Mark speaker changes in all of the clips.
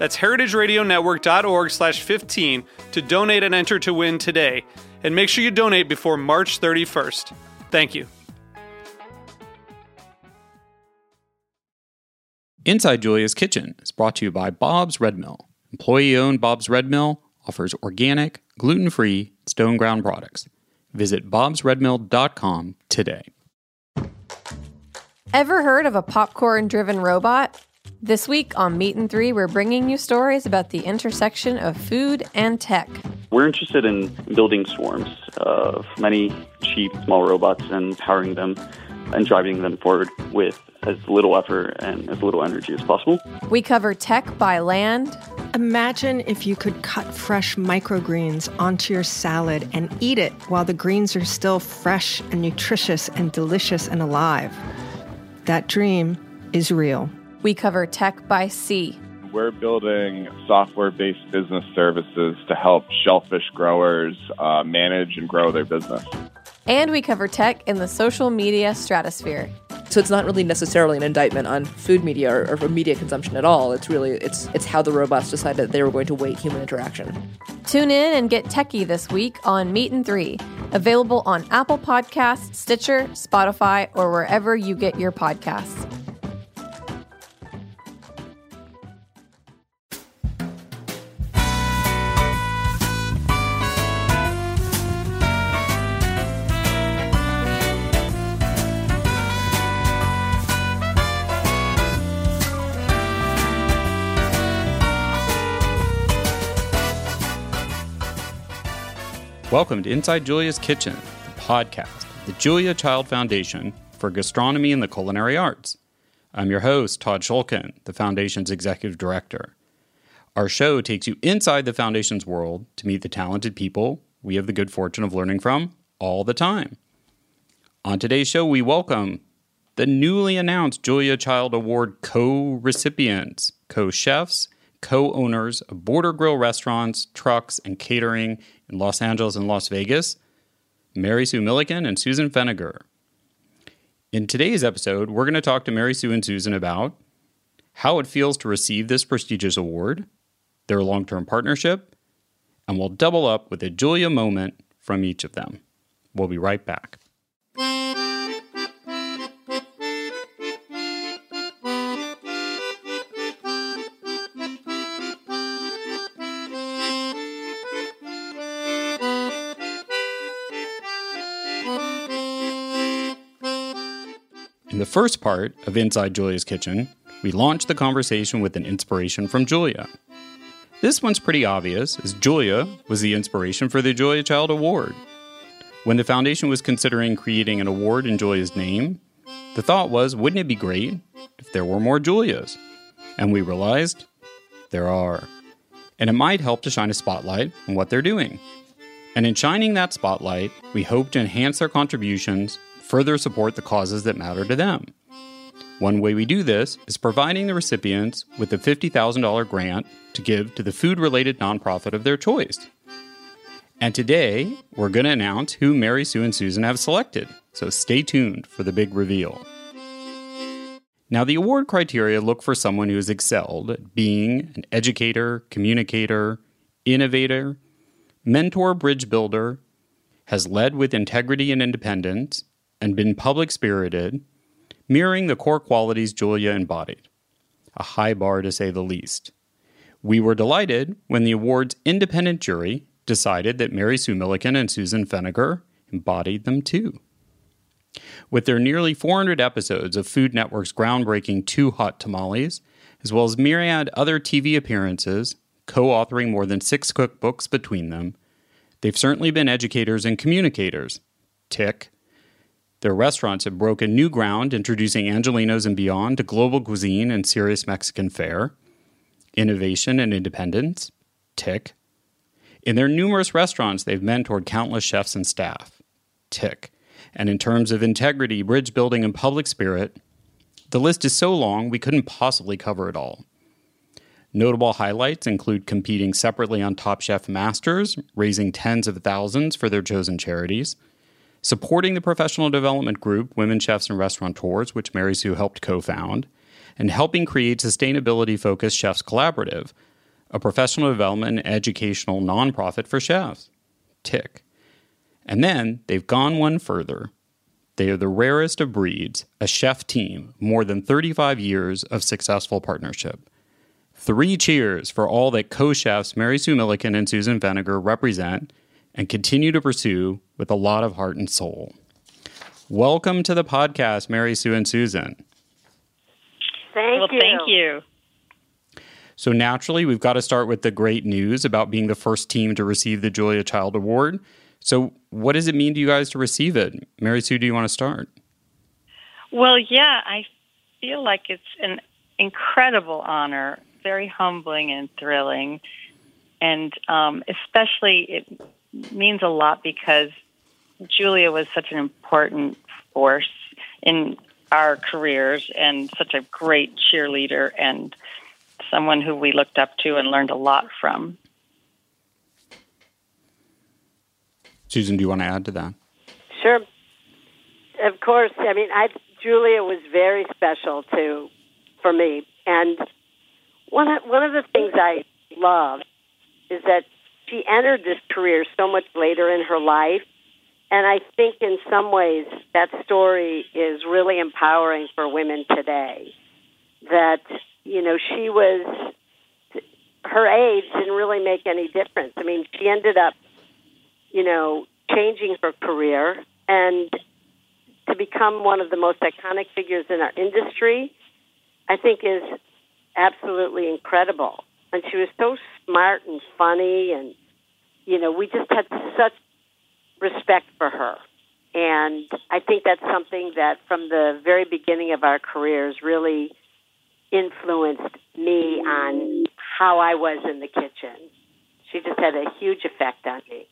Speaker 1: That's heritageradionetwork.org slash 15 to donate and enter to win today. And make sure you donate before March 31st. Thank you.
Speaker 2: Inside Julia's Kitchen is brought to you by Bob's Red Mill. Employee owned Bob's Red Mill offers organic, gluten free, stone ground products. Visit bobsredmill.com today.
Speaker 3: Ever heard of a popcorn driven robot? This week on Meat and Three, we're bringing you stories about the intersection of food and tech.
Speaker 4: We're interested in building swarms of many cheap, small robots and powering them and driving them forward with as little effort and as little energy as possible.
Speaker 3: We cover tech by land.
Speaker 5: Imagine if you could cut fresh microgreens onto your salad and eat it while the greens are still fresh and nutritious and delicious and alive. That dream is real.
Speaker 3: We cover tech by sea.
Speaker 6: We're building software based business services to help shellfish growers uh, manage and grow their business.
Speaker 3: And we cover tech in the social media stratosphere.
Speaker 7: So it's not really necessarily an indictment on food media or, or media consumption at all. It's really it's it's how the robots decided that they were going to weight human interaction.
Speaker 3: Tune in and get techie this week on Meat and Three, available on Apple Podcasts, Stitcher, Spotify, or wherever you get your podcasts.
Speaker 2: Welcome to Inside Julia's Kitchen, the podcast of the Julia Child Foundation for Gastronomy and the Culinary Arts. I'm your host, Todd Schulkin, the Foundation's Executive Director. Our show takes you inside the Foundation's world to meet the talented people we have the good fortune of learning from all the time. On today's show, we welcome the newly announced Julia Child Award co recipients, co chefs, co owners of Border Grill restaurants, trucks, and catering in Los Angeles and Las Vegas, Mary Sue Milliken and Susan Feniger. In today's episode, we're going to talk to Mary Sue and Susan about how it feels to receive this prestigious award, their long term partnership, and we'll double up with a Julia moment from each of them. We'll be right back. The first part of Inside Julia's Kitchen, we launched the conversation with an inspiration from Julia. This one's pretty obvious, as Julia was the inspiration for the Julia Child Award. When the foundation was considering creating an award in Julia's name, the thought was wouldn't it be great if there were more Julias? And we realized there are. And it might help to shine a spotlight on what they're doing. And in shining that spotlight, we hope to enhance their contributions further support the causes that matter to them. One way we do this is providing the recipients with a $50,000 grant to give to the food related nonprofit of their choice. And today, we're going to announce who Mary Sue and Susan have selected, so stay tuned for the big reveal. Now, the award criteria look for someone who has excelled at being an educator, communicator, innovator, mentor, bridge builder, has led with integrity and independence, and been public spirited, mirroring the core qualities Julia embodied. A high bar to say the least. We were delighted when the award's independent jury decided that Mary Sue Milliken and Susan Feniger embodied them too. With their nearly 400 episodes of Food Network's groundbreaking Too Hot Tamales, as well as myriad other TV appearances, co authoring more than six cookbooks between them, they've certainly been educators and communicators. Tick. Their restaurants have broken new ground, introducing Angelenos and beyond to global cuisine and serious Mexican fare. Innovation and independence. Tick. In their numerous restaurants, they've mentored countless chefs and staff. Tick. And in terms of integrity, bridge building, and public spirit, the list is so long we couldn't possibly cover it all. Notable highlights include competing separately on Top Chef Masters, raising tens of thousands for their chosen charities, supporting the professional development group Women Chefs and Restaurateurs, which Mary Sue helped co found, and helping create sustainability focused Chefs Collaborative, a professional development and educational nonprofit for chefs. Tick. And then they've gone one further. They are the rarest of breeds, a chef team, more than 35 years of successful partnership. Three cheers for all that co chefs Mary Sue Milliken and Susan Feniger represent and continue to pursue with a lot of heart and soul. Welcome to the podcast, Mary Sue and Susan.
Speaker 8: Thank
Speaker 9: well,
Speaker 8: you.
Speaker 9: thank you.
Speaker 2: So, naturally, we've got to start with the great news about being the first team to receive the Julia Child Award. So, what does it mean to you guys to receive it? Mary Sue, do you want to start?
Speaker 9: Well, yeah, I feel like it's an incredible honor, very humbling and thrilling. And um, especially, it means a lot because Julia was such an important force in our careers and such a great cheerleader and someone who we looked up to and learned a lot from.
Speaker 2: Susan, do you want to add to that?
Speaker 8: Sure. Of course. I mean, I Julia was very special to for me, and one of, one of the things I love is that she entered this career so much later in her life, and I think in some ways that story is really empowering for women today. That you know she was her age didn't really make any difference. I mean, she ended up you know, changing her career and to become one of the most iconic figures in our industry, I think is absolutely incredible. And she was so smart and funny, and, you know, we just had such respect for her. And I think that's something that from the very beginning of our careers really influenced me on how I was in the kitchen. She just had a huge effect on me.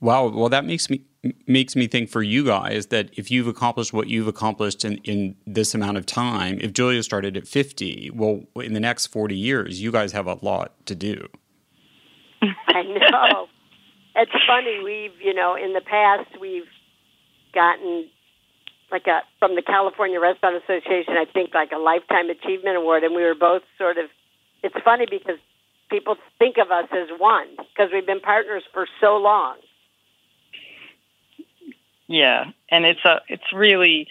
Speaker 2: Wow. Well, that makes me makes me think for you guys that if you've accomplished what you've accomplished in, in this amount of time, if Julia started at 50, well, in the next 40 years, you guys have a lot to do.
Speaker 8: I know. It's funny. We've, you know, in the past, we've gotten like a from the California Restaurant Association, I think like a lifetime achievement award, and we were both sort of. It's funny because people think of us as one because we've been partners for so long.
Speaker 9: Yeah, and it's a it's really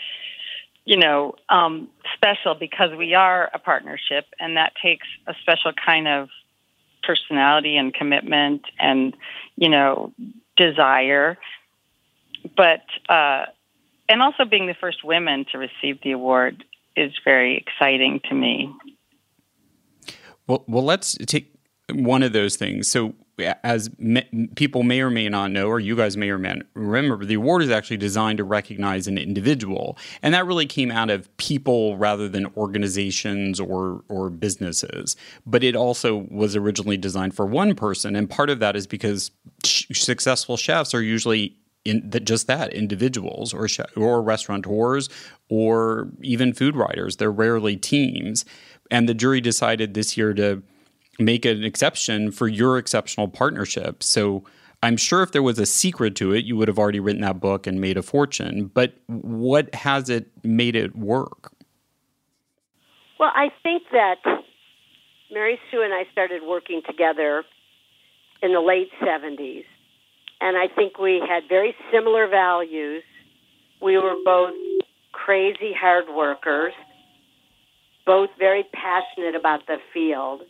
Speaker 9: you know um, special because we are a partnership, and that takes a special kind of personality and commitment and you know desire, but uh, and also being the first women to receive the award is very exciting to me.
Speaker 2: Well, well, let's take one of those things. So as me, people may or may not know, or you guys may or may remember, the award is actually designed to recognize an individual, and that really came out of people rather than organizations or or businesses. But it also was originally designed for one person, and part of that is because sh- successful chefs are usually in just that individuals or or restaurateurs or even food writers. They're rarely teams, and the jury decided this year to make an exception for your exceptional partnership. So I'm sure if there was a secret to it, you would have already written that book and made a fortune. But what has it made it work?
Speaker 8: Well, I think that Mary Sue and I started working together in the late 70s. And I think we had very similar values. We were both crazy hard workers, both very passionate about the field.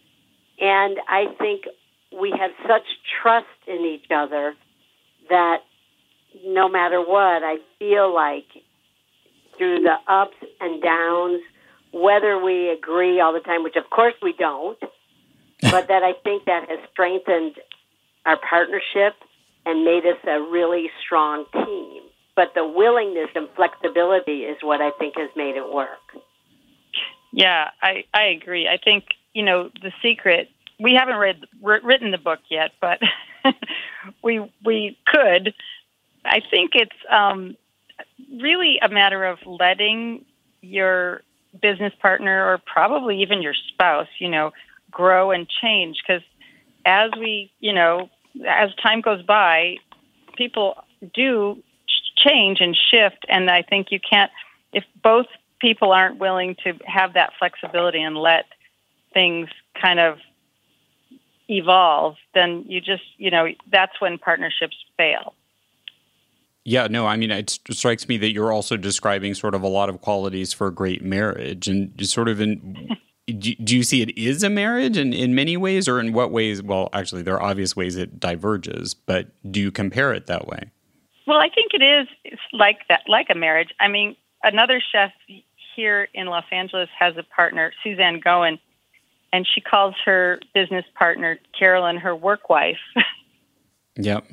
Speaker 8: And I think we have such trust in each other that no matter what, I feel like through the ups and downs, whether we agree all the time, which of course we don't, but that I think that has strengthened our partnership and made us a really strong team. But the willingness and flexibility is what I think has made it work.
Speaker 9: Yeah, I, I agree. I think, you know, the secret, we haven't read written the book yet, but we we could. I think it's um, really a matter of letting your business partner or probably even your spouse, you know, grow and change. Because as we, you know, as time goes by, people do change and shift. And I think you can't if both people aren't willing to have that flexibility and let things kind of evolve, then you just, you know, that's when partnerships fail.
Speaker 2: Yeah, no, I mean, it strikes me that you're also describing sort of a lot of qualities for a great marriage and sort of in. do you see it is a marriage in, in many ways or in what ways? Well, actually, there are obvious ways it diverges, but do you compare it that way?
Speaker 9: Well, I think it is it's like that, like a marriage. I mean, another chef here in Los Angeles has a partner, Suzanne Goin, and she calls her business partner Carolyn her work wife.
Speaker 2: yep.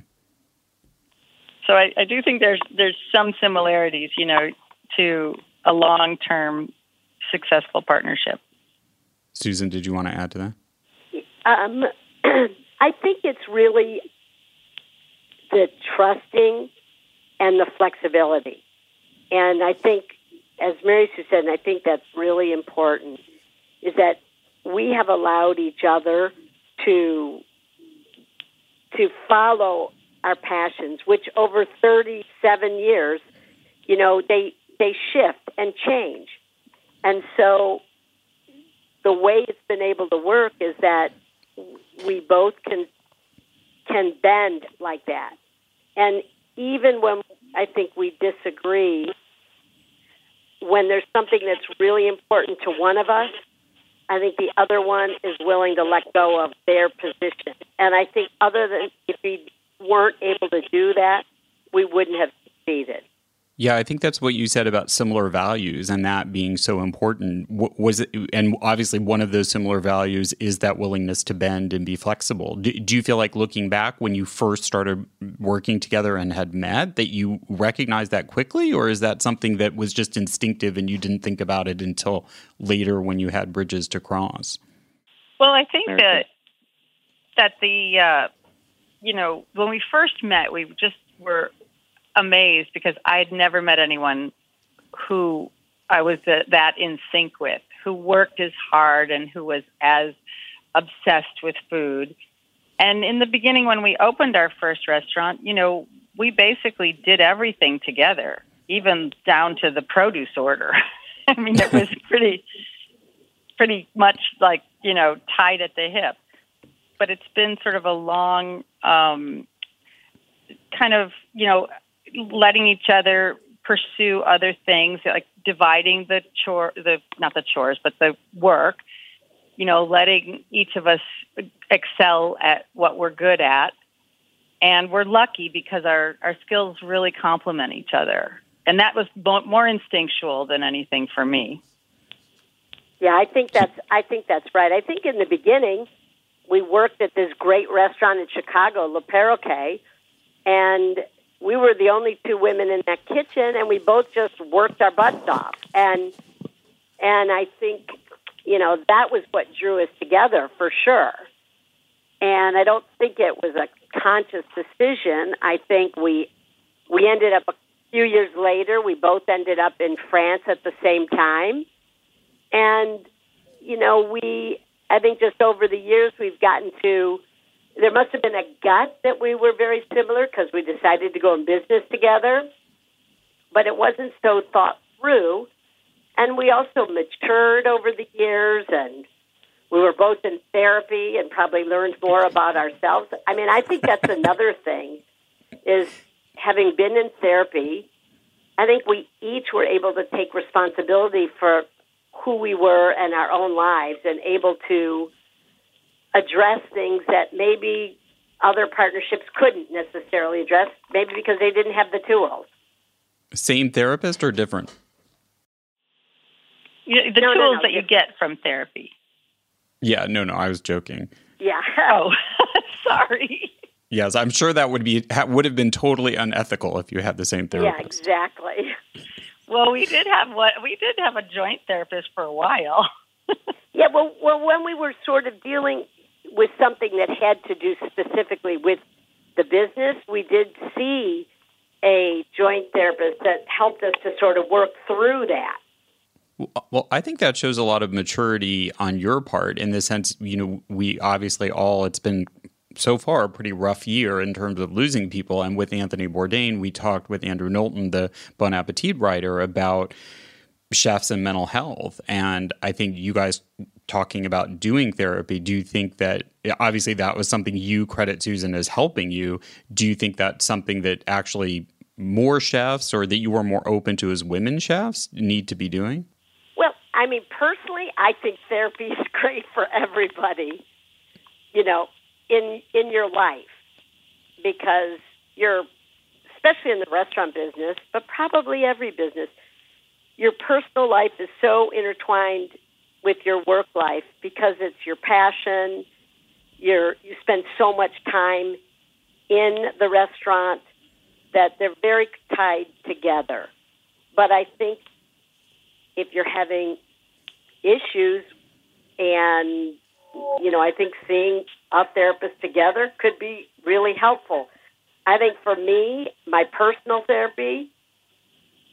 Speaker 9: So I, I do think there's there's some similarities, you know, to a long term successful partnership.
Speaker 2: Susan, did you want to add to that?
Speaker 8: Um, I think it's really the trusting and the flexibility. And I think, as Mary Sue said, and I think that's really important, is that we have allowed each other to to follow our passions, which over 37 years, you know, they they shift and change. And so the way it's been able to work is that we both can can bend like that. And even when I think we disagree, when there's something that's really important to one of us, I think the other one is willing to let go of their position. And I think other than if we weren't able to do that, we wouldn't have succeeded.
Speaker 2: Yeah, I think that's what you said about similar values and that being so important. Was it, and obviously one of those similar values is that willingness to bend and be flexible. Do, do, you feel like looking back when you first started working together and had met that you recognized that quickly, or is that something that was just instinctive and you didn't think about it until later when you had bridges to cross?
Speaker 9: Well, I think that that the uh, you know when we first met, we just were amazed because I'd never met anyone who I was the, that in sync with, who worked as hard and who was as obsessed with food. And in the beginning, when we opened our first restaurant, you know, we basically did everything together, even down to the produce order. I mean, it was pretty, pretty much like you know tied at the hip. But it's been sort of a long, um, kind of you know letting each other pursue other things, like dividing the chore, the not the chores, but the work. You know, letting each of us excel at what we're good at, and we're lucky because our our skills really complement each other, and that was more instinctual than anything for me.
Speaker 8: Yeah, I think that's I think that's right. I think in the beginning, we worked at this great restaurant in Chicago, Le Perroquet, and we were the only two women in that kitchen, and we both just worked our butts off. And and I think you know that was what drew us together for sure. And I don't think it was a conscious decision. I think we we ended up a few years later. We both ended up in France at the same time, and you know we. I think just over the years we've gotten to there must have been a gut that we were very similar because we decided to go in business together, but it wasn't so thought through. And we also matured over the years and we were both in therapy and probably learned more about ourselves. I mean, I think that's another thing is having been in therapy, I think we each were able to take responsibility for who we were and our own lives and able to address things that maybe other partnerships couldn't necessarily address, maybe because they didn't have the tools.
Speaker 2: Same therapist or different?
Speaker 9: You know, the
Speaker 8: No, no,
Speaker 9: tools
Speaker 8: no,
Speaker 9: that you get from therapy.
Speaker 2: Yeah, no, no, I was joking.
Speaker 8: Yeah.
Speaker 9: Oh, sorry.
Speaker 2: Yes, I'm sure that would be ha, would have been totally unethical if you had the same therapist.
Speaker 8: yeah, exactly.
Speaker 9: Well, we did have what we did have a joint therapist for a while.
Speaker 8: Yeah, well, well, when we were sort of dealing with something that had to do specifically with the business, we did see a joint therapist that helped us to sort of work through that.
Speaker 2: Well, I think that shows a lot of maturity on your part in the sense, you know, we obviously all, it's been so far a pretty rough year in terms of losing people. And with Anthony Bourdain, we talked with Andrew Knowlton, the Bon Appetit writer, about chefs and mental health. And I think you guys talking about doing therapy, do you think that obviously that was something you credit Susan as helping you? Do you think that's something that actually more chefs or that you are more open to as women chefs need to be doing?
Speaker 8: Well, I mean, personally, I think therapy is great for everybody. You know, in in your life, because you're, especially in the restaurant business, but probably every business, your personal life is so intertwined with your work life because it's your passion. You're you spend so much time in the restaurant that they're very tied together. But I think if you're having issues and you know, I think seeing a therapist together could be really helpful. I think for me, my personal therapy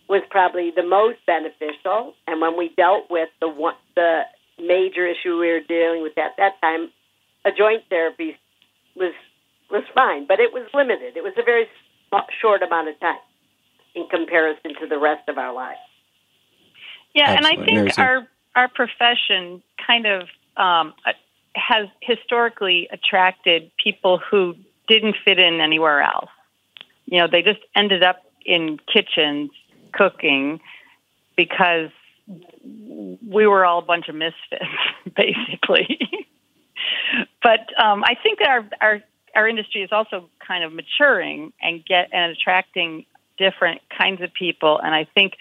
Speaker 8: was probably the most beneficial. And when we dealt with the one, the major issue we were dealing with at that time, a joint therapy was was fine, but it was limited. It was a very short amount of time in comparison to the rest of our lives.
Speaker 9: Yeah, and I think our our profession kind of um, uh, has historically attracted people who didn't fit in anywhere else. You know, they just ended up in kitchens cooking because we were all a bunch of misfits, basically. but um, I think that our, our our industry is also kind of maturing and get and attracting different kinds of people, and I think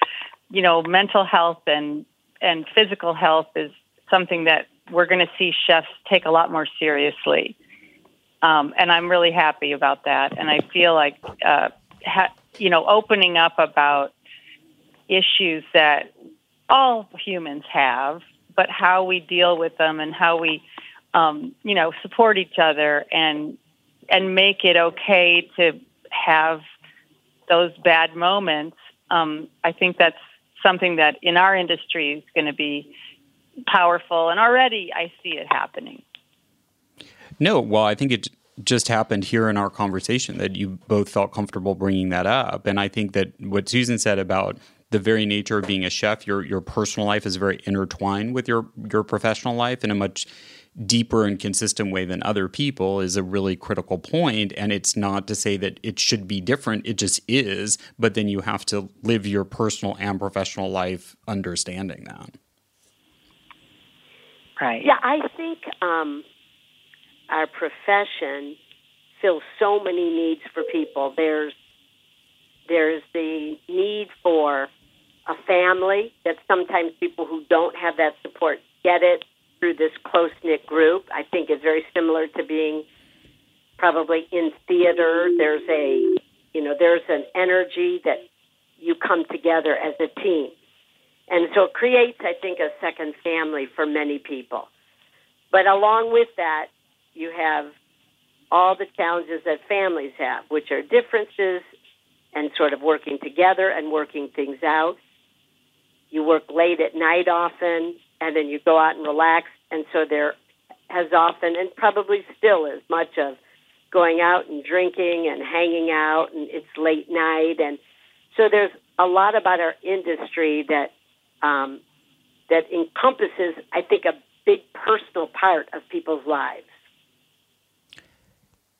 Speaker 9: you know mental health and and physical health is something that we're going to see chefs take a lot more seriously. Um, and I'm really happy about that. And I feel like, uh, ha- you know, opening up about issues that all humans have, but how we deal with them and how we, um, you know, support each other and and make it okay to have those bad moments. Um, I think that's something that in our industry is going to be powerful, and already I see it happening.
Speaker 2: No, well, I think it just happened here in our conversation that you both felt comfortable bringing that up, and I think that what Susan said about the very nature of being a chef, your your personal life is very intertwined with your your professional life in a much deeper and consistent way than other people is a really critical point. point and it's not to say that it should be different it just is but then you have to live your personal and professional life understanding that
Speaker 9: Right.
Speaker 8: Yeah, I think um, our profession fills so many needs for people. There's there's the need for a family that sometimes people who don't have that support get it through this close knit group. I think is very similar to being probably in theater. There's a you know there's an energy that you come together as a team. And so it creates, I think, a second family for many people. But along with that, you have all the challenges that families have, which are differences and sort of working together and working things out. You work late at night often, and then you go out and relax. And so there has often, and probably still is, much of going out and drinking and hanging out, and it's late night. And so there's a lot about our industry that um, that encompasses, I think, a big personal part of people's lives.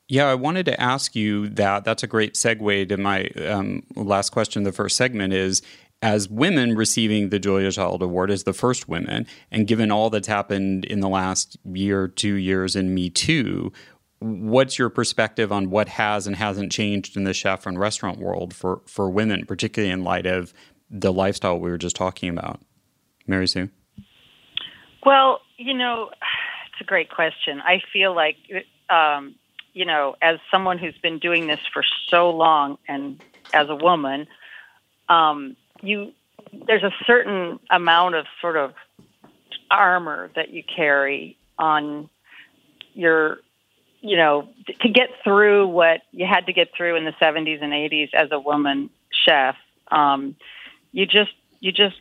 Speaker 2: Yeah, I wanted to ask you that. That's a great segue to my um, last question. The first segment is as women receiving the Julia Child Award as the first women, and given all that's happened in the last year, two years in Me Too, what's your perspective on what has and hasn't changed in the chef and restaurant world for, for women, particularly in light of the lifestyle we were just talking about? Mary Sue?
Speaker 9: Well, you know, it's a great question. I feel like, um, you know, as someone who's been doing this for so long and as a woman, um, you there's a certain amount of sort of armor that you carry on your you know to get through what you had to get through in the 70s and 80s as a woman chef um, you just you just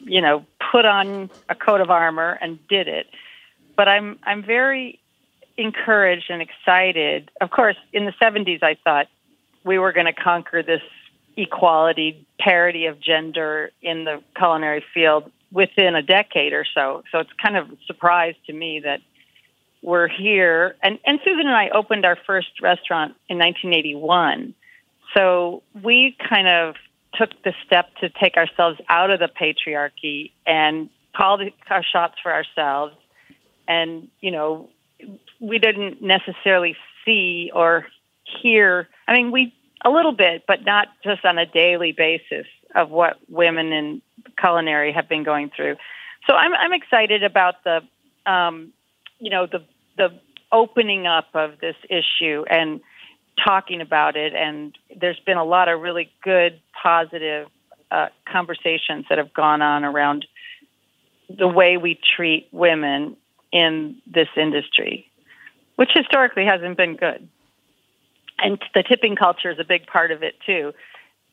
Speaker 9: you know put on a coat of armor and did it. But i'm i'm very encouraged and excited. Of course in the 70s i thought we were going to conquer this equality parity of gender in the culinary field within a decade or so so it's kind of a surprise to me that we're here. And, and Susan and I opened our first restaurant in 1981. So we kind of took the step to take ourselves out of the patriarchy and call the, our shots for ourselves. And, you know, we didn't necessarily see or hear, I mean, we, a little bit, but not just on a daily basis of what women in culinary have been going through. So I'm, I'm excited about the, um, you know, the the opening up of this issue and talking about it. And there's been a lot of really good, positive uh, conversations that have gone on around the way we treat women in this industry, which historically hasn't been good. And the tipping culture is a big part of it too.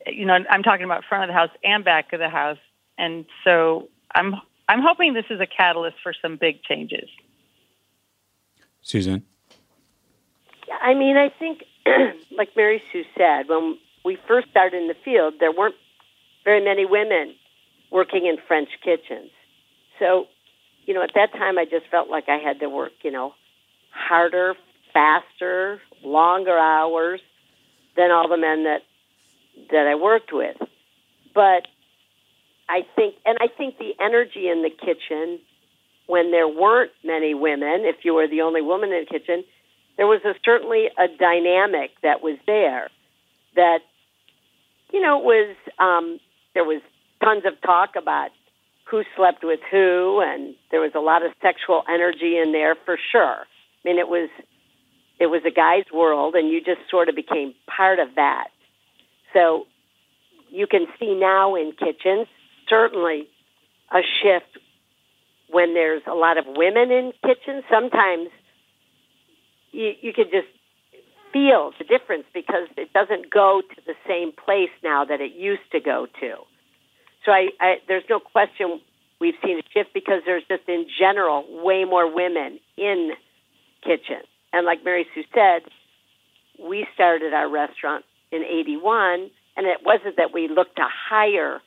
Speaker 9: You know, I'm talking about front of the house and back of the house, and so I'm I'm hoping this is a catalyst for some big changes.
Speaker 2: Susan?
Speaker 8: I mean, I think, like Mary Sue said, when we first started in the field, there weren't very many women working in French kitchens. So, you know, at that time, I just felt like I had to work, you know, harder, faster, longer hours than all the men that that I worked with. But I think, and I think the energy in the kitchen when there weren't many women, if you were the only woman in the kitchen, there was a, certainly a dynamic that was there that, you know, was um, there was tons of talk about who slept with who, and there was a lot of sexual energy in there for sure. I mean, it was it was a guy's world, and you just sort of became part of that. So you can see now in kitchens certainly a shift when there's a lot of women in kitchens, sometimes you, you could just feel the difference because it doesn't go to the same place now that it used to go to. So I, I there's no question we've seen a shift because there's just in general way more women in kitchens. And like Mary Sue said, we started our restaurant in 81 and it wasn't that we looked to hire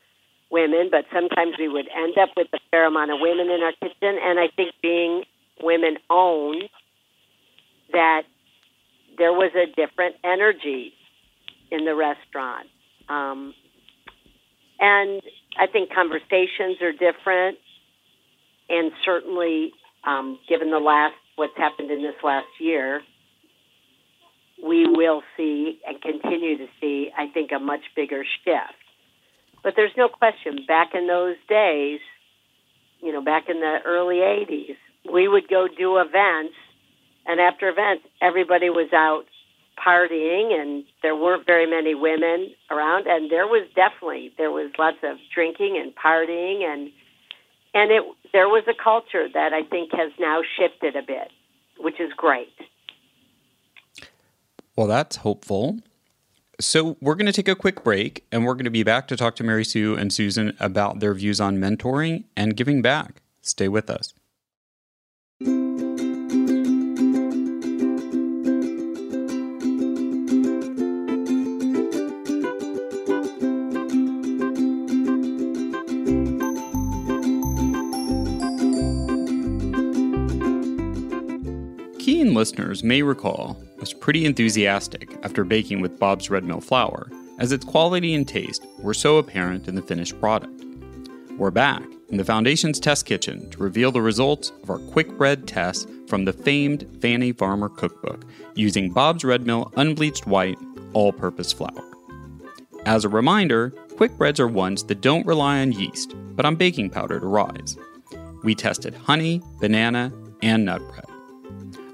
Speaker 8: women, but sometimes we would end up with a fair amount of women in our kitchen. And I think being women owned, that there was a different energy in the restaurant. Um, and I think conversations are different. And certainly, um, given the last, what's happened in this last year, we will see and continue to see, I think, a much bigger shift. But there's no question, back in those days, you know, back in the early 80s, we would go do events, and after events, everybody was out partying, and there weren't very many women around, and there was definitely there was lots of drinking and partying, and and it there was a culture that I think has now shifted a bit, which is great.
Speaker 2: Well, that's hopeful. So, we're going to take a quick break and we're going to be back to talk to Mary Sue and Susan about their views on mentoring and giving back. Stay with us. Listeners may recall was pretty enthusiastic after baking with Bob's Red Mill flour, as its quality and taste were so apparent in the finished product. We're back, in the Foundation's test kitchen to reveal the results of our quick bread test from the famed Fannie Farmer cookbook using Bob's Red Mill unbleached white all purpose flour. As a reminder, quick breads are ones that don't rely on yeast, but on baking powder to rise. We tested honey, banana, and nut bread.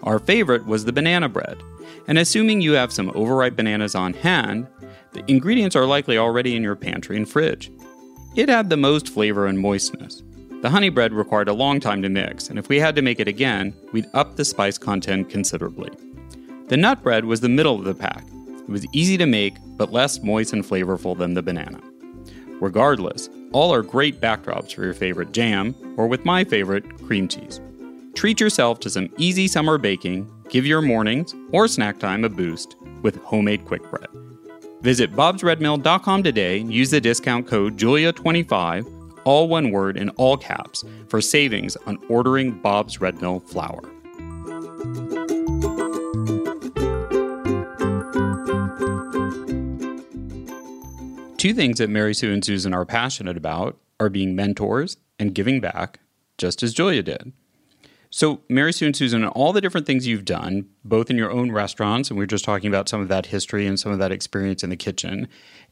Speaker 2: Our favorite was the banana bread, and assuming you have some overripe bananas on hand, the ingredients are likely already in your pantry and fridge. It had the most flavor and moistness. The honey bread required a long time to mix, and if we had to make it again, we'd up the spice content considerably. The nut bread was the middle of the pack. It was easy to make, but less moist and flavorful than the banana. Regardless, all are great backdrops for your favorite jam, or with my favorite, cream cheese. Treat yourself to some easy summer baking, give your mornings or snack time a boost with homemade quick bread. Visit bobsredmill.com today and use the discount code JULIA25, all one word in all caps, for savings on ordering Bob's Red Mill flour. Two things that Mary Sue and Susan are passionate about are being mentors and giving back, just as Julia did. So, Mary Sue and Susan, all the different things you've done, both in your own restaurants, and we are just talking about some of that history and some of that experience in the kitchen,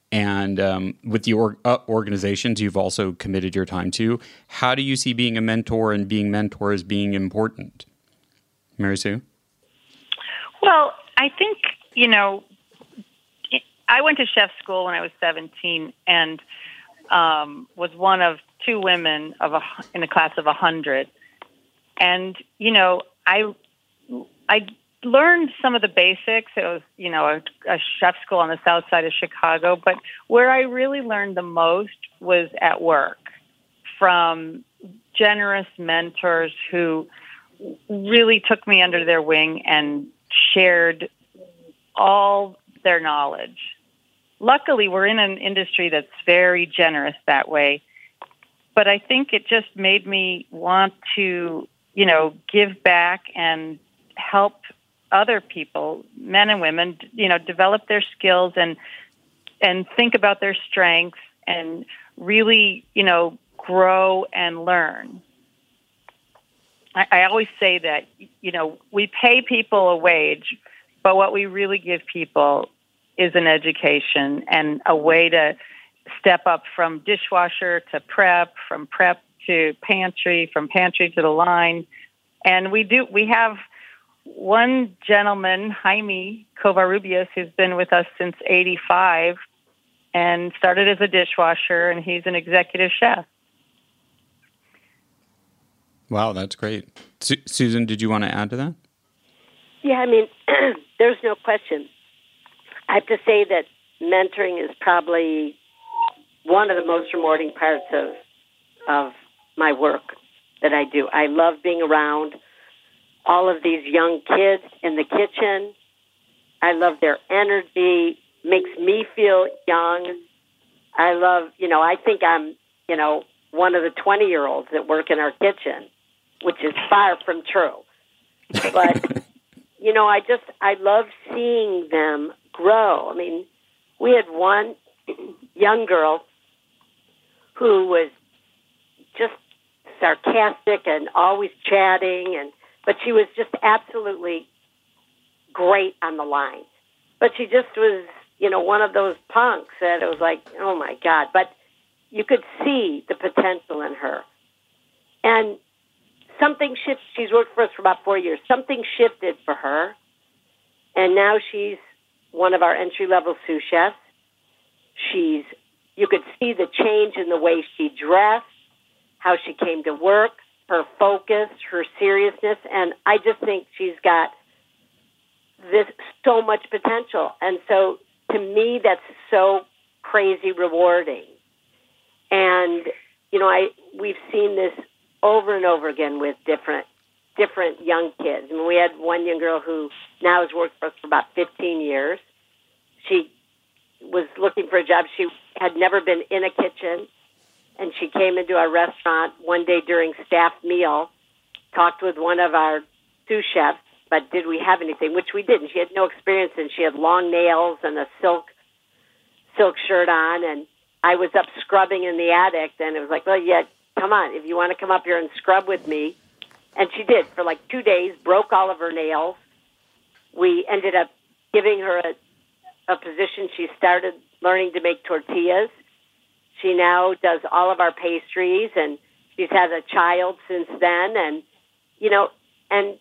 Speaker 2: and um, with the or- uh, organizations you've also committed your time to, how do you see being a mentor and being mentors being important? Mary Sue?
Speaker 9: Well, I think, you know, I went to chef school when I was 17 and um, was one of two women of a, in a class of 100 and you know i i learned some of the basics. It was you know a, a chef school on the south side of chicago. But where i really learned the most was at work from generous mentors who really took me under their wing and shared all their knowledge. Luckily we're in an industry that's very generous that way. But i think it just made me want to you know, give back and help other people, men and women, you know, develop their skills and and think about their strengths and really, you know, grow and learn. I, I always say that, you know, we pay people a wage, but what we really give people is an education and a way to step up from dishwasher to prep, from prep to pantry, from pantry to the line. And we do, we have one gentleman, Jaime Covarrubias, who's been with us since 85 and started as a dishwasher, and he's an executive chef.
Speaker 2: Wow, that's great. Su- Susan, did you want to add to that?
Speaker 8: Yeah, I mean, there's no question. I have to say that mentoring is probably one of the most rewarding parts of of my work that I do. I love being around all of these young kids in the kitchen. I love their energy, makes me feel young. I love, you know, I think I'm, you know, one of the 20 year olds that work in our kitchen, which is far from true. But, you know, I just, I love seeing them grow. I mean, we had one young girl who was just sarcastic and always chatting and but she was just absolutely great on the line. But she just was, you know, one of those punks that it was like, oh my God. But you could see the potential in her. And something shifted. She's worked for us for about four years. Something shifted for her. And now she's one of our entry level sous chefs. She's, you could see the change in the way she dressed how she came to work, her focus, her seriousness, and I just think she's got this so much potential. And so to me that's so crazy rewarding. And you know, I we've seen this over and over again with different different young kids. I mean, we had one young girl who now has worked for us for about 15 years. She was looking for a job. She had never been in a kitchen and she came into our restaurant one day during staff meal, talked with one of our sous chefs, but did we have anything? Which we didn't. She had no experience, and she had long nails and a silk silk shirt on, and I was up scrubbing in the attic, and it was like, well, yeah, come on, if you want to come up here and scrub with me. And she did for like two days, broke all of her nails. We ended up giving her a, a position. She started learning to make tortillas. She now does all of our pastries, and she's had a child since then. And, you know, and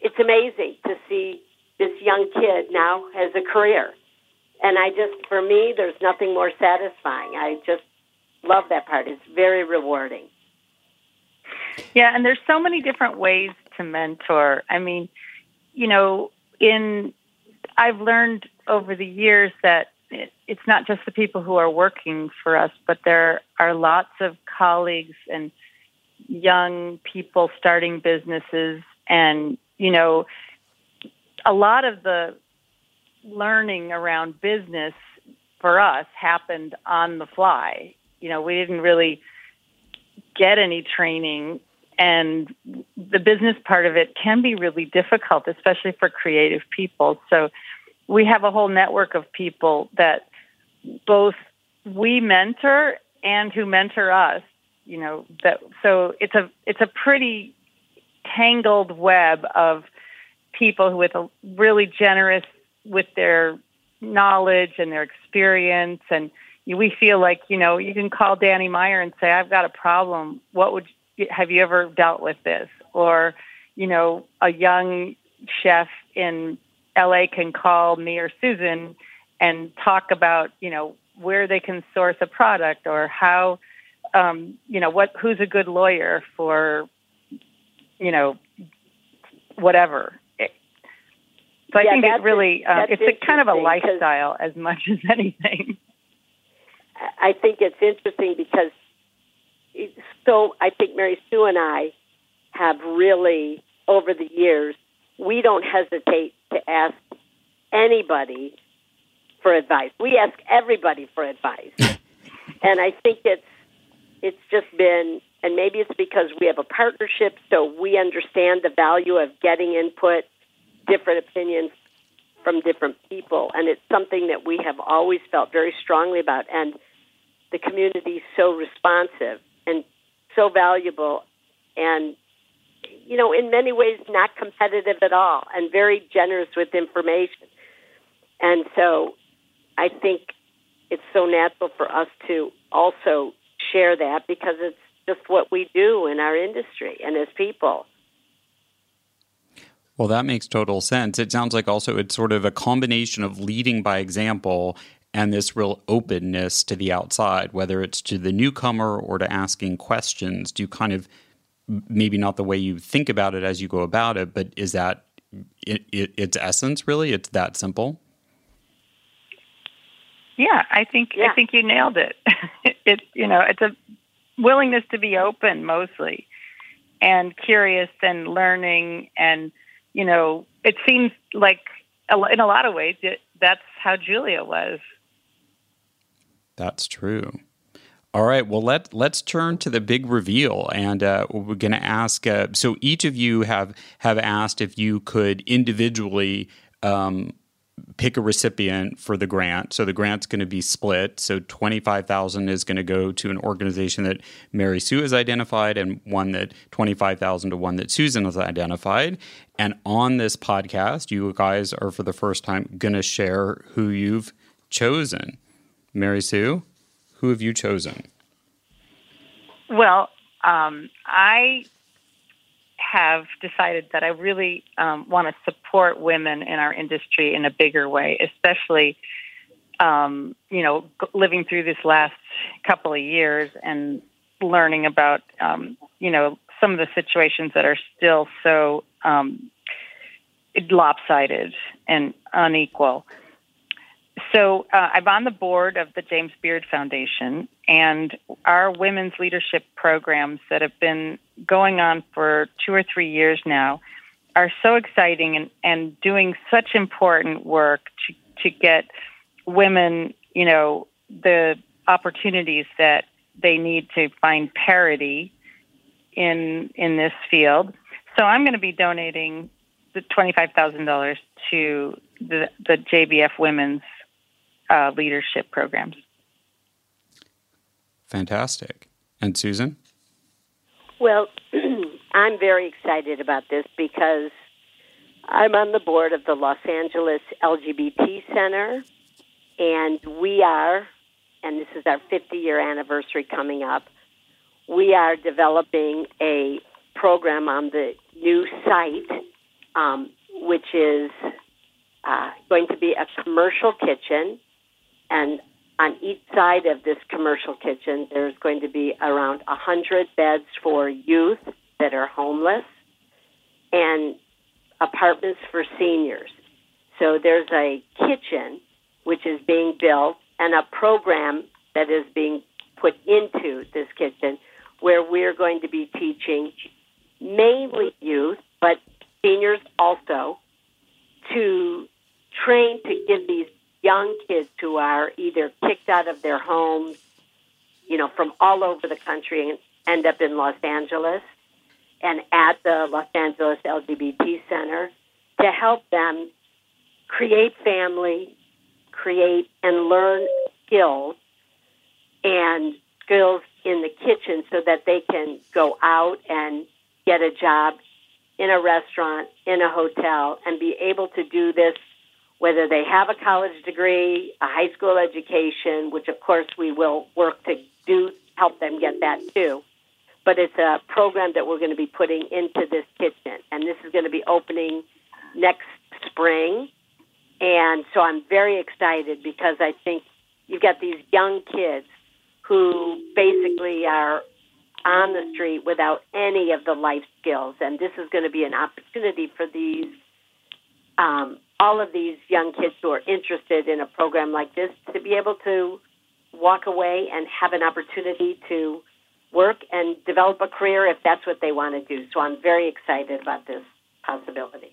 Speaker 8: it's amazing to see this young kid now has a career. And I just, for me, there's nothing more satisfying. I just love that part. It's very rewarding.
Speaker 9: Yeah, and there's so many different ways to mentor. I mean, you know, in I've learned over the years that it, it's not just the people who are working for us, but there are lots of colleagues and young people starting businesses. And you know a lot of the learning around business for us happened on the fly. You know we didn't really get any training and the business part of it can be really difficult especially for creative people. So we have a whole network of people that both we mentor and who mentor us you know that so it's a it's a pretty tangled web of people with a really generous with their knowledge and their experience. And we feel like you know you can call Danny Meyer and say I've got a problem. What would you, have you ever dealt with this? Or you know a young chef in LA can call me or Susan and talk about you know where they can source a product or how um, you know, what who's a good lawyer for, you know, whatever. so I
Speaker 8: yeah,
Speaker 9: think it's really uh, it's a kind of a
Speaker 8: lifestyle
Speaker 9: as much as anything.
Speaker 8: I think it's interesting because it's so I think Mary Sue and I have really over the years we don't hesitate to ask anybody for advice. We ask everybody for advice. and I think it's it's just been, and maybe it's because we have a partnership, so we understand the value of getting input, different opinions from different people, and it's something that we have always felt very strongly about. And the community is so responsive and so valuable, and you know, in many ways, not competitive at all, and very generous with information. And so, I think it's so natural for us to also share that because it's just what we do in our industry and as people.
Speaker 2: Well, that makes total sense. It sounds like also it's sort of a combination of leading by example and this real openness to the outside, whether it's to the newcomer or to asking questions. Do you kind of maybe not the way you think about it as you go about it, but is that it, it, its essence really? It's that simple.
Speaker 9: Yeah, I think
Speaker 8: yeah.
Speaker 9: I think you nailed it. it you know it's a willingness to be open mostly, and curious and learning, and you know it seems like in a lot of ways it, that's how Julia was.
Speaker 2: That's true. All right, well let let's turn to the big reveal, and uh, we're going to ask. Uh, so each of you have have asked if you could individually um, pick a recipient for the grant. So the grant's going to be split. So 25,000 is going to go to an organization that Mary Sue has identified and one that 25,000 to one that Susan has identified. And on this podcast, you guys are for the first time going to share who you've chosen. Mary Sue, who have you chosen?
Speaker 9: Well, um, I have decided that I really um, want to support women in our industry in a bigger way, especially, um, you know, living through this last couple of years and learning about, um, you know, some of the situations that are still so um, lopsided and unequal. So uh, I'm on the board of the James Beard Foundation, and our women's leadership programs that have been going on for two or three years now are so exciting and, and doing such important work to, to get women, you know, the opportunities that they need to find parity in in this field. So I'm going to be donating the twenty five thousand dollars to the the JBF Women's uh, leadership programs.
Speaker 2: Fantastic. And Susan?
Speaker 8: Well, I'm very excited about this because I'm on the board of the Los Angeles LGBT Center, and we are, and this is our 50 year anniversary coming up, we are developing a program on the new site, um, which is uh, going to be a commercial kitchen. And on each side of this commercial kitchen, there's going to be around 100 beds for youth that are homeless and apartments for seniors. So there's a kitchen which is being built and a program that is being put into this kitchen where we're going to be teaching mainly youth, but seniors also, to train to give these young kids who are either kicked out of their homes, you know, from all over the country and end up in Los Angeles and at the Los Angeles LGBT Center to help them create family, create and learn skills and skills in the kitchen so that they can go out and get a job in a restaurant, in a hotel, and be able to do this whether they have a college degree, a high school education, which of course we will work to do help them get that too. But it's a program that we're going to be putting into this kitchen, and this is going to be opening next spring. And so I'm very excited because I think you've got these young kids who basically are on the street without any of the life skills, and this is going to be an opportunity for these um, all of these young kids who are interested in a program like this to be able to walk away and have an opportunity to work and develop a career if that's what they want to do. So I'm very excited about this possibility.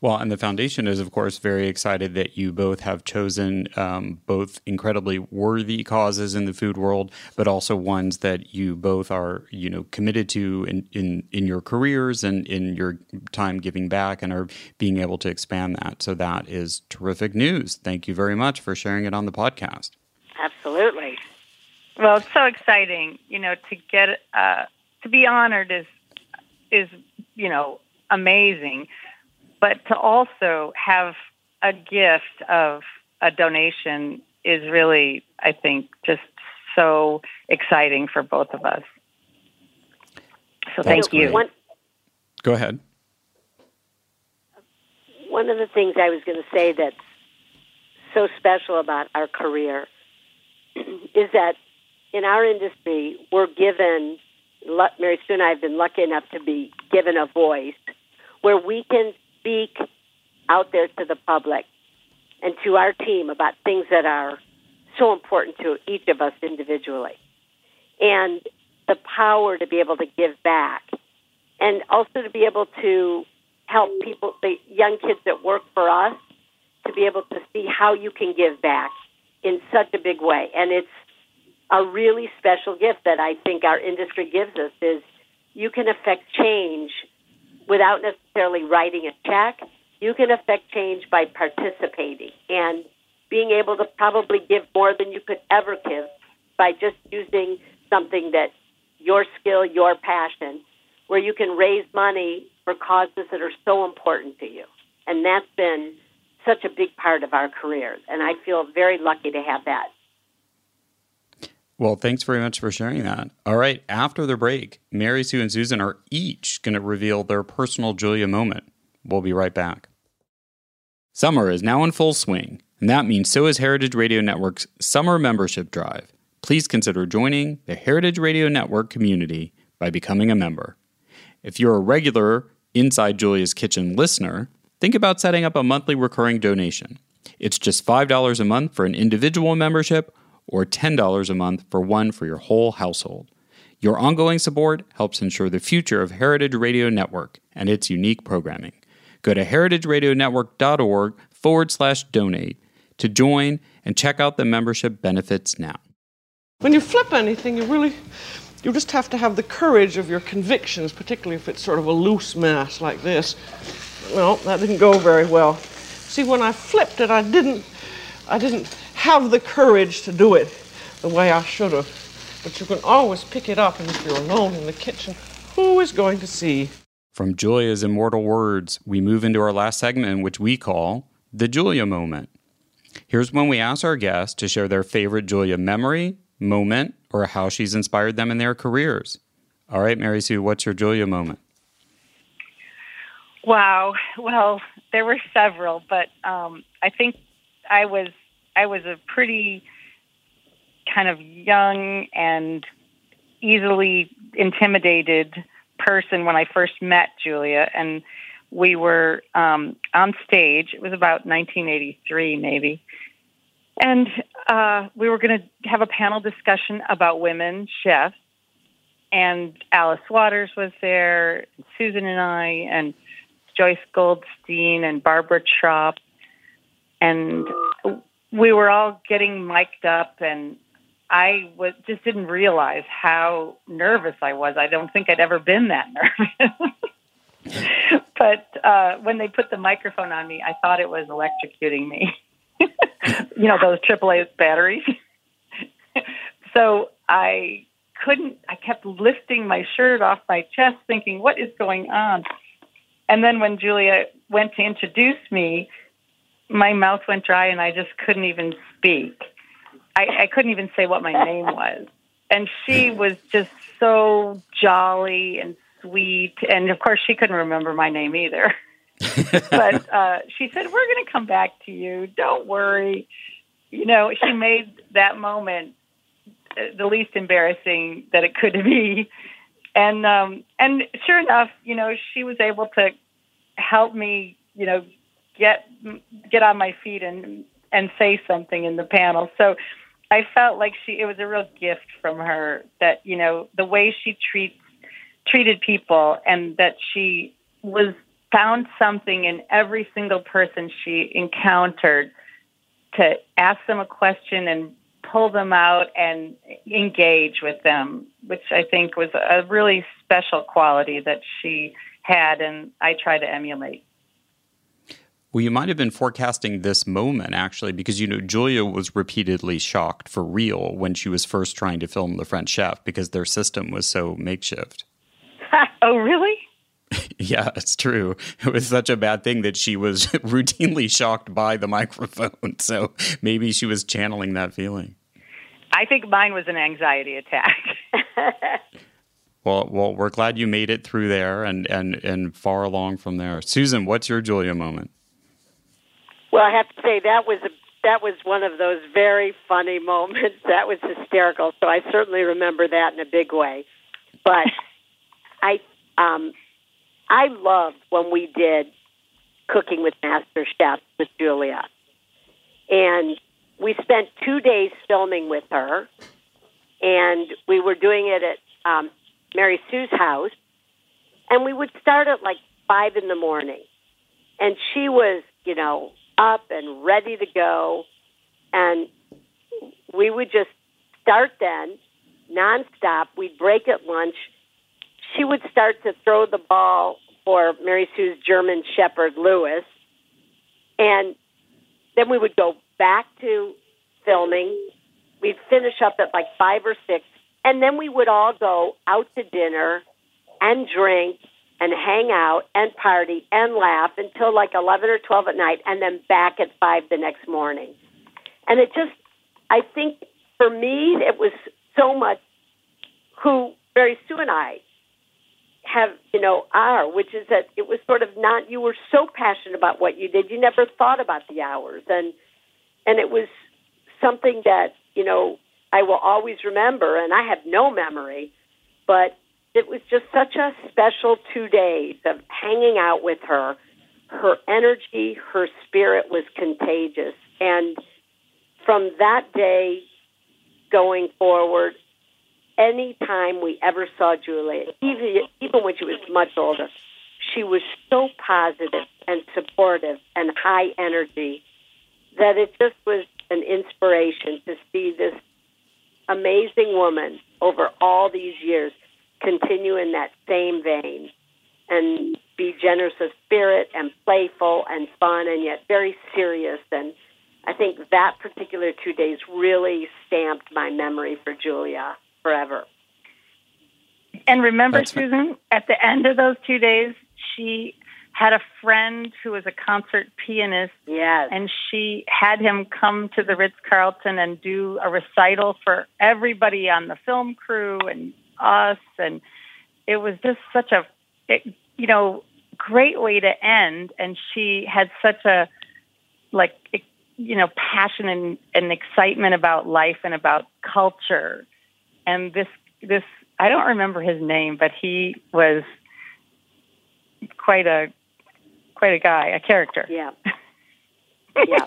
Speaker 2: Well, and the foundation is, of course, very excited that you both have chosen um, both incredibly worthy causes in the food world, but also ones that you both are, you know, committed to in in, in your careers and in your time giving back, and are being able to expand that. So that is terrific news. Thank you very much for sharing it on the podcast.
Speaker 9: Absolutely. Well, it's so exciting, you know, to get uh, to be honored is is you know amazing but to also have a gift of a donation is really, I think, just so exciting for both of us. So thank you. One,
Speaker 2: Go ahead.
Speaker 8: One of the things I was going to say that's so special about our career is that in our industry, we're given, Mary Sue and I have been lucky enough to be given a voice where we can speak out there to the public and to our team about things that are so important to each of us individually. And the power to be able to give back and also to be able to help people, the young kids that work for us, to be able to see how you can give back in such a big way. And it's a really special gift that I think our industry gives us is you can affect change without necessarily writing a check, you can affect change by participating and being able to probably give more than you could ever give by just using something that your skill, your passion, where you can raise money for causes that are so important to you. And that's been such a big part of our careers. And I feel very lucky to have that.
Speaker 2: Well, thanks very much for sharing that. All right, after the break, Mary Sue and Susan are each going to reveal their personal Julia moment. We'll be right back. Summer is now in full swing, and that means so is Heritage Radio Network's Summer Membership Drive. Please consider joining the Heritage Radio Network community by becoming a member. If you're a regular Inside Julia's Kitchen listener, think about setting up a monthly recurring donation. It's just $5 a month for an individual membership or $10 a month for one for your whole household. Your ongoing support helps ensure the future of Heritage Radio Network and its unique programming. Go to heritageradionetwork.org forward slash donate to join and check out the membership benefits now.
Speaker 10: When you flip anything, you really you just have to have the courage of your convictions, particularly if it's sort of a loose mass like this. Well, that didn't go very well. See, when I flipped it, I didn't I didn't have the courage to do it the way I should have. but you can always pick it up, and if you're alone in the kitchen, who is going to see?
Speaker 2: From Julia's immortal words, we move into our last segment, which we call the Julia moment. Here's when we ask our guests to share their favorite Julia memory, moment, or how she's inspired them in their careers. All right, Mary Sue, what's your Julia moment?
Speaker 9: Wow. Well, there were several, but um, I think I was I was a pretty kind of young and easily intimidated person when I first met Julia, and we were um, on stage. It was about 1983, maybe, and uh, we were going to have a panel discussion about women chefs. And Alice Waters was there, Susan and I, and Joyce Goldstein and Barbara Tropp, and we were all getting mic'd up, and I was just didn't realize how nervous I was. I don't think I'd ever been that nervous. but uh, when they put the microphone on me, I thought it was electrocuting me. you know those AAA batteries. so I couldn't. I kept lifting my shirt off my chest, thinking, "What is going on?" And then when Julia went to introduce me, my mouth went dry and I just couldn't even speak. I, I couldn't even say what my name was. And she was just so jolly and sweet. And of course, she couldn't remember my name either. but uh, she said, We're going to come back to you. Don't worry. You know, she made that moment uh, the least embarrassing that it could be and um, and sure enough, you know, she was able to help me, you know, get get on my feet and and say something in the panel. So I felt like she it was a real gift from her that you know the way she treats treated people and that she was found something in every single person she encountered to ask them a question and pull them out and engage with them, which I think was a really special quality that she had, and I try to emulate.
Speaker 2: Well, you might have been forecasting this moment actually, because you know Julia was repeatedly shocked for real when she was first trying to film The French Chef because their system was so makeshift.
Speaker 9: oh, really?
Speaker 2: yeah, it's true. It was such a bad thing that she was routinely shocked by the microphone. So maybe she was channeling that feeling.
Speaker 9: I think mine was an anxiety attack.
Speaker 2: well, well, we're glad you made it through there and, and, and far along from there. Susan, what's your Julia moment?
Speaker 8: Well, I have to say that was a, that was one of those very funny moments. That was hysterical. So I certainly remember that in a big way. But I um, I loved when we did Cooking with Master Chef with Julia, and we spent two days filming with her, and we were doing it at um, Mary Sue's house, and we would start at like five in the morning, and she was, you know, up and ready to go, and we would just start then nonstop. We'd break at lunch. She would start to throw the ball for Mary Sue's German Shepherd Lewis, and then we would go back to filming. We'd finish up at like five or six, and then we would all go out to dinner and drink and hang out and party and laugh until like 11 or 12 at night, and then back at five the next morning. And it just, I think for me, it was so much who Mary Sue and I have, you know, are, which is that it was sort of not, you were so passionate about what you did, you never thought about the hours. And, and it was something that you know I will always remember, and I have no memory, but it was just such a special two days of hanging out with her. Her energy, her spirit was contagious, and from that day going forward, any time we ever saw Julia, even even when she was much older, she was so positive and supportive and high energy that it just was an inspiration to see this amazing woman over all these years continue in that same vein and be generous of spirit and playful and fun and yet very serious and I think that particular two days really stamped my memory for Julia.
Speaker 9: forever. And remember,
Speaker 2: That's fa-
Speaker 9: Susan, at the end of those two days, she had a friend who was a concert pianist.
Speaker 8: Yes.
Speaker 9: And she had him come to the Ritz Carlton and do a recital for everybody on the film crew and us. And it was just such a, it, you know, great way to end. And she had such a, like, you know, passion and, and excitement about life and about culture. And this, this, I don't remember his name, but he was quite a, quite a guy, a character.
Speaker 8: Yeah. yeah.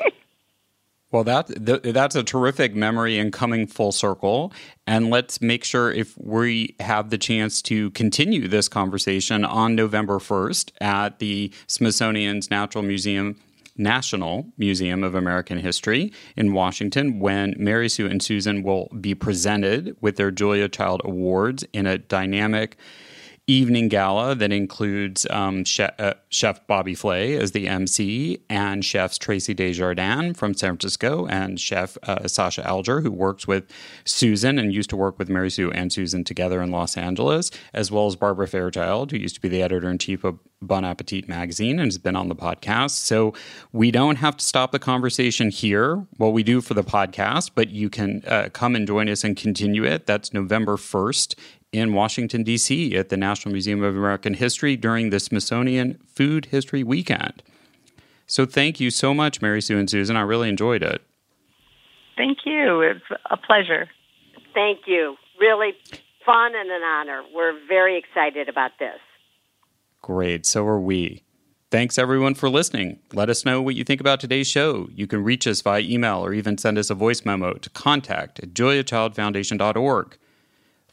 Speaker 2: Well, that th- that's a terrific memory and coming full circle. And let's make sure if we have the chance to continue this conversation on November first at the Smithsonian's Natural Museum. National Museum of American History in Washington, when Mary Sue and Susan will be presented with their Julia Child Awards in a dynamic evening gala that includes um, chef, uh, chef Bobby Flay as the MC and chefs Traci Des Jardins from San Francisco and chef uh, Sasha Alger, who works with Susan and used to work with Mary Sue and Susan together in Los Angeles, as well as Barbara Fairchild, who used to be the editor in chief of Bon Appetit magazine and has been on the podcast. So we don't have to stop the conversation here. Well, we do for the podcast, but you can uh, come and join us and continue it. That's November 1st in Washington, D.C. at the National Museum of American History during the Smithsonian Food History Weekend. So thank you so much, Mary Sue and Susan. I really enjoyed it.
Speaker 9: Thank you. It's a pleasure.
Speaker 8: Thank you. Really fun and an honor. We're very excited about this.
Speaker 2: Great. So are we. Thanks everyone for listening. Let us know what you think about today's show. You can reach us via email or even send us a voice memo to contact at juliachildfoundation.org.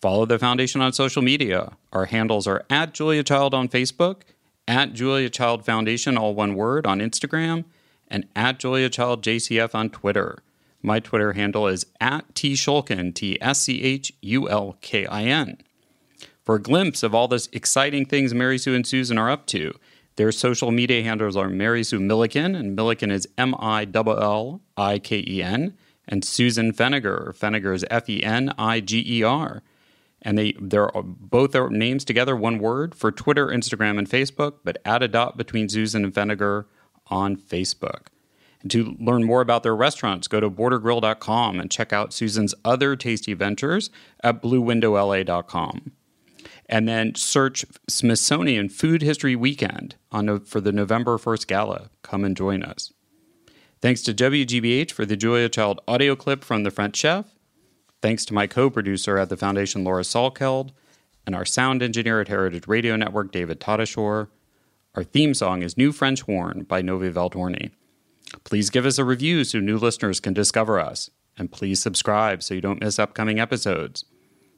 Speaker 2: Follow the foundation on social media. Our handles are at Julia Child on Facebook, at Julia Child Foundation, all one word, on Instagram, and at Julia Child JCF on Twitter. My Twitter handle is at T Schulkin, T S C H U L K I N. For a glimpse of all the exciting things Mary Sue and Susan are up to, their social media handles are Mary Sue Milliken, and Milliken is M I L L I K E N, and Susan Feniger. Feniger is F E N I G E R. And they they're both their names together, one word for Twitter, Instagram, and Facebook, but add a dot between Susan and Feniger on Facebook. And to learn more about their restaurants, go to bordergrill.com and check out Susan's other tasty ventures at bluewindowla.com and then search Smithsonian Food History Weekend on for the November 1st gala. Come and join us. Thanks to WGBH for the Julia Child audio clip from The French Chef. Thanks to my co producer at the Foundation, Laura Salkeld, and our sound engineer at Heritage Radio Network, David Tadashore. Our theme song is New French Horn by Novi Valtorni. Please give us a review so new listeners can discover us. And please subscribe so you don't miss upcoming episodes.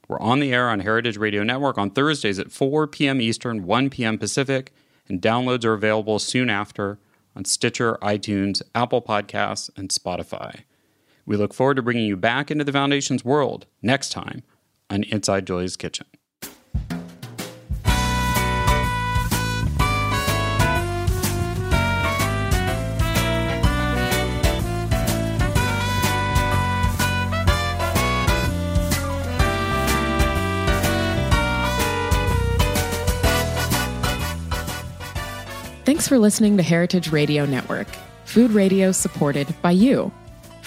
Speaker 2: We're on the air on Heritage Radio Network on Thursdays at 4 p.m. Eastern, 1 p.m. Pacific, and downloads are available soon after on Stitcher, iTunes, Apple Podcasts, and Spotify. We look forward to bringing you back into the Foundation's world next time on Inside Julia's Kitchen.
Speaker 11: Thanks for listening to Heritage Radio Network, food radio supported by you.